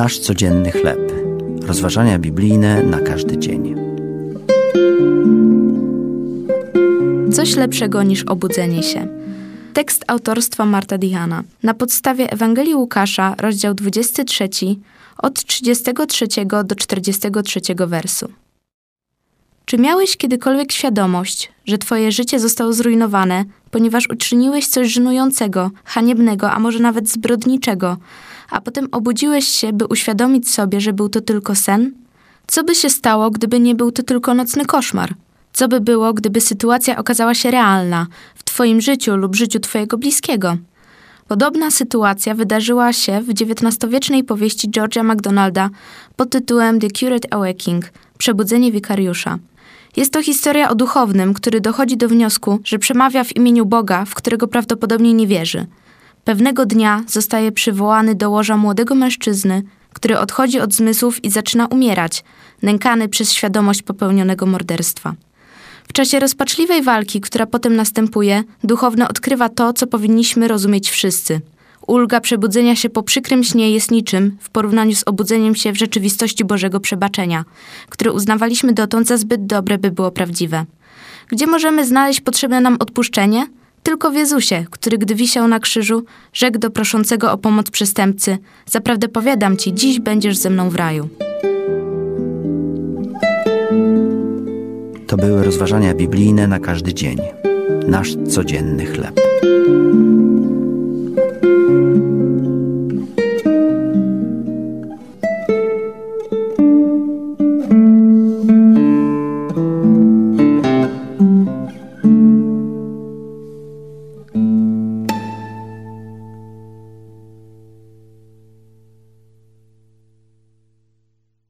Nasz codzienny chleb. Rozważania biblijne na każdy dzień. Coś lepszego niż obudzenie się. Tekst autorstwa Marta Diana. Na podstawie Ewangelii Łukasza, rozdział 23, od 33 do 43 wersu. Czy miałeś kiedykolwiek świadomość, że twoje życie zostało zrujnowane, ponieważ uczyniłeś coś żenującego, haniebnego, a może nawet zbrodniczego, a potem obudziłeś się, by uświadomić sobie, że był to tylko sen? Co by się stało, gdyby nie był to tylko nocny koszmar? Co by było, gdyby sytuacja okazała się realna w Twoim życiu lub życiu Twojego bliskiego? Podobna sytuacja wydarzyła się w XIX-wiecznej powieści Georgia MacDonalda pod tytułem The Curate Awakening Przebudzenie wikariusza. Jest to historia o duchownym, który dochodzi do wniosku, że przemawia w imieniu Boga, w którego prawdopodobnie nie wierzy. Pewnego dnia zostaje przywołany do łoża młodego mężczyzny, który odchodzi od zmysłów i zaczyna umierać, nękany przez świadomość popełnionego morderstwa. W czasie rozpaczliwej walki, która potem następuje, duchowny odkrywa to, co powinniśmy rozumieć wszyscy. Ulga przebudzenia się po przykrym śnie jest niczym w porównaniu z obudzeniem się w rzeczywistości Bożego przebaczenia, które uznawaliśmy dotąd za zbyt dobre, by było prawdziwe. Gdzie możemy znaleźć potrzebne nam odpuszczenie? Tylko w Jezusie, który gdy wisiał na krzyżu, rzekł do proszącego o pomoc przestępcy: Zaprawdę powiadam ci, dziś będziesz ze mną w raju. To były rozważania biblijne na każdy dzień. Nasz codzienny chleb.